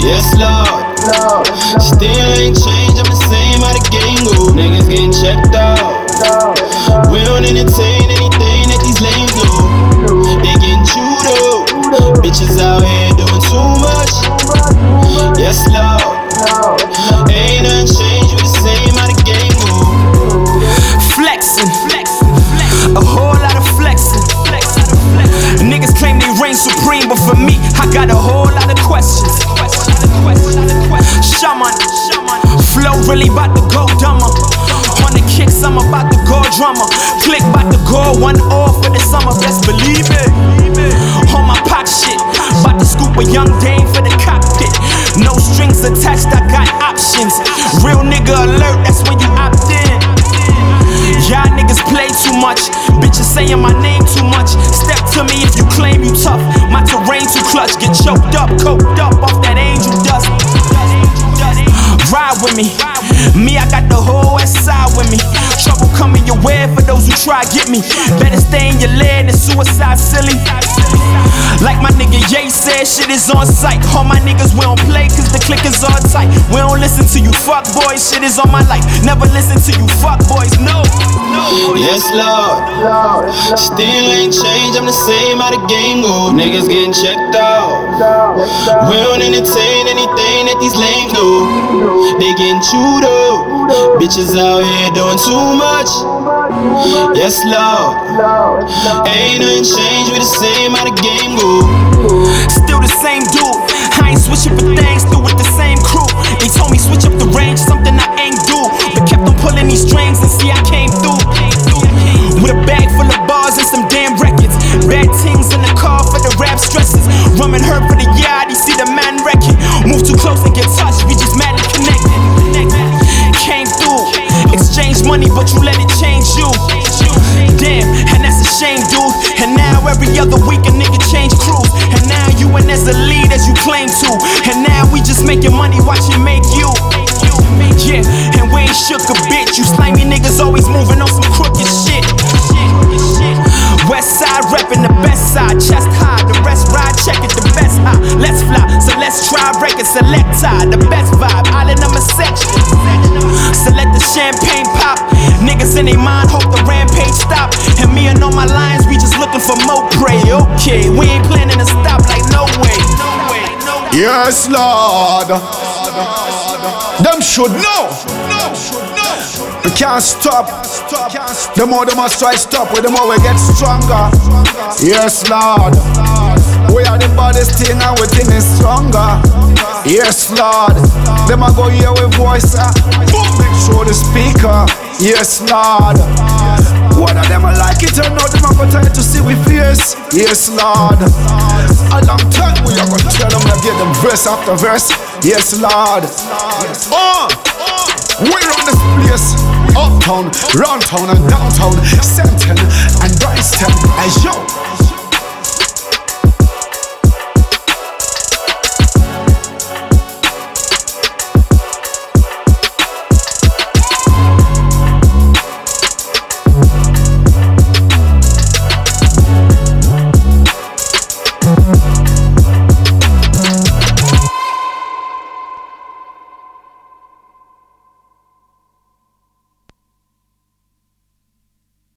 Yes, Lord. Lord, Lord. Stay in charge. We don't entertain anything that these lames do. They getting chewed up. Bitches out here doing too much. Yes, Lord. Ain't nothing changed, we the same how the game go. Flexing, a whole lot of flexing. Niggas claim they reign supreme, but for me, I got a whole lot of questions. Shaman, flow really about to go dumber. Drummer. Click about to go one off for the summer, best believe it. On my pop shit, about to scoop a young dame for the cockpit. No strings attached, I got options. Real nigga alert, that's when you opt in. Y'all niggas play too much. Bitches saying my name too much. Step to me if you claim you tough. My terrain too clutch. Get choked up, coked up try get me. Better stay in your lane than suicide silly. Like my nigga Ye said, shit is on sight. All my niggas, we don't play cause the click is all tight. We don't listen to you fuck boys, shit is on my life. Never listen to you fuck boys, no. no. Yes, Lord. Still ain't changed, I'm the same how the game go. Niggas getting checked out. We don't entertain anything that these lames do. They getting chewed up. Bitches out here doing too much. Yes, Lord. Ain't nothing changed, we the same how the game go. Still the same dude. I ain't switching for things, still with the same crew. They told me switch up the range, something I ain't do. But kept on pulling these strings and see I came through. With a bag full of bars and some damn records. Bad things in the car for the rap stresses. Rum and herb for the yard, you see the man wrecking. Move too close and get touched, we just madly connected. Came through, exchange money, but you let it change you. Damn, and that's a shame, dude. And now every other week a nigga change crews. And now you ain't as a lead as you claim to. And now we just making money watching make you. Yeah, and we ain't shook a bitch. You slimy niggas always moving on some crooked shit. West side reppin' the best side, chest high. The rest ride, check it, the best high. Let's fly, so let's try record select tie. The best vibe, island number section. So let the champagne pop. In their mind hope the rampage stop. And me and all my lines, we just looking for prey. Okay, we ain't planning to stop like no way. Yes, Lord. Them should know. We can't stop. The more they must try stop, the more we get stronger. Yes, Lord. We are the baddest thing and we think is stronger. Yes, Lord. Them a go hear with voice. Uh, Yes, Lord. One of them I like it or not, them a go try to see we face. Yes, Lord. A long time we are gonna tell them, I give them verse after verse. Yes, Lord. Oh, we run this place. Uptown, round town and downtown, Sandton and Bryanston. As yo,